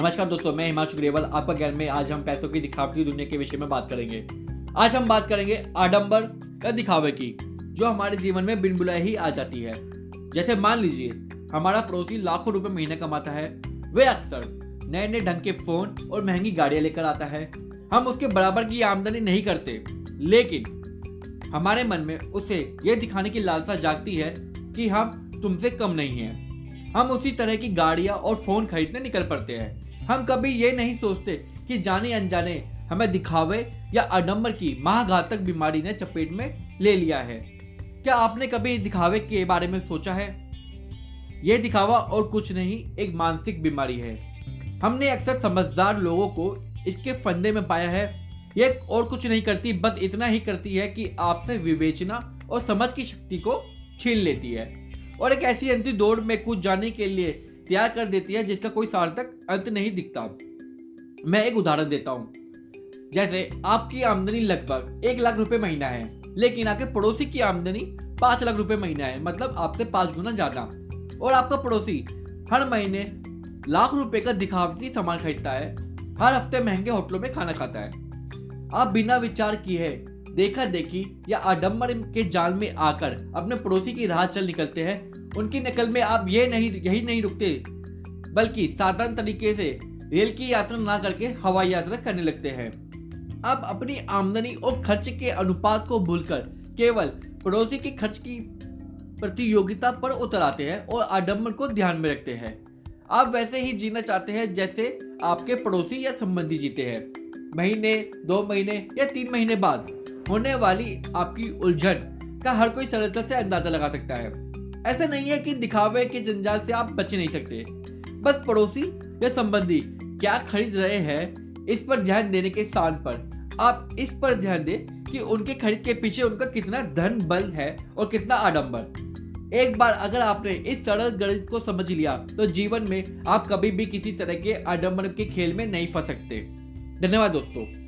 नमस्कार दोस्तों, मैं हिमांशु ग्रेवल। आपका ज्ञान में आज हम पैसों की दिखावटी दुनिया के विषय में बात करेंगे। आज हम बात करेंगे आडंबर का दिखावे की, जो हमारे जीवन में बिन बुलाए ही आ जाती है। जैसे मान लीजिए, हमारा पड़ोसी लाखों रुपए महीने कमाता है। वे अक्सर नए नए ढंग के फ़ोन और महँगी गाड़ियाँ लेकर आता है। हम उसके बराबर की आमदनी नहीं करते, लेकिन हमारे मन में उसे यह दिखाने की लालसा जागती है कि हम तुमसे कम नहीं हैं। हम उसी तरह की गाड़ियाँ और फ़ोन खरीदने निकल पड़ते हैं। हम कभी ये नहीं सोचते कि जाने अनजाने हमें दिखावे या आडंबर की महाघातक बीमारी ने चपेट में ले लिया है। क्या आपने कभी दिखावे के बारे में सोचा है? यह दिखावा और कुछ नहीं, एक मानसिक बीमारी है। हमने अक्सर समझदार लोगों को इसके फंदे में पाया है। यह और कुछ नहीं करती, बस इतना ही करती है कि आपसे विवेचना और समझ की शक्ति को छीन लेती है। और एक ऐसी अंतिम दौड़ में कूद जाने के लिए तैयार कर देती है, जिसका कोई सार्थक अंत नहीं दिखता। मैं एक उदाहरण देता हूँ। जैसे आपकी आमदनी लगभग एक लाख रुपए महीना है, लेकिन आपके पड़ोसी की आमदनी पाँच लाख रुपए महीना है मतलब आपसे पाँच गुना ज़्यादा। और आपका पड़ोसी हर महीने लाख रुपए का दिखावटी सामान खरीदता है, हर हफ़्ते महँगे होटलों में खाना खाता है। आप बिना विचार किए देखा देखी या आडम्बर के जाल में आकर अपने पड़ोसी की राह चल निकलते हैं उनकी नकल में आप ये नहीं, यही नहीं रुकते, बल्कि साधारण तरीके से रेल की यात्रा ना करके हवाई यात्रा करने लगते हैं। अब अपनी आमदनी और खर्च के अनुपात को भूलकर केवल पड़ोसी के खर्च की प्रतियोगिता पर उतर आते हैं और आडम्बर को ध्यान में रखते हैं। आप वैसे ही जीना चाहते हैं जैसे आपके पड़ोसी या संबंधी जीते हैं। महीने, दो महीने या तीन महीने बाद होने वाली आपकी उलझन का हर कोई सरलता से अंदाज़ा लगा सकता है। ऐसा नहीं है कि दिखावे के जंजाल से आप बच नहीं सकते। बस पड़ोसी या संबंधी क्या खरीद रहे हैं, इस पर ध्यान देने के स्थान पर। आप इस पर ध्यान दें कि उनके खरीद के पीछे उनका कितना धन बल है और कितना आडंबर। एक बार अगर आपने इस सरल गणित को समझ लिया तो जीवन में आप कभी भी किसी तरह के आडंबर के खेल में नहीं फंस सकते। धन्यवाद दोस्तों।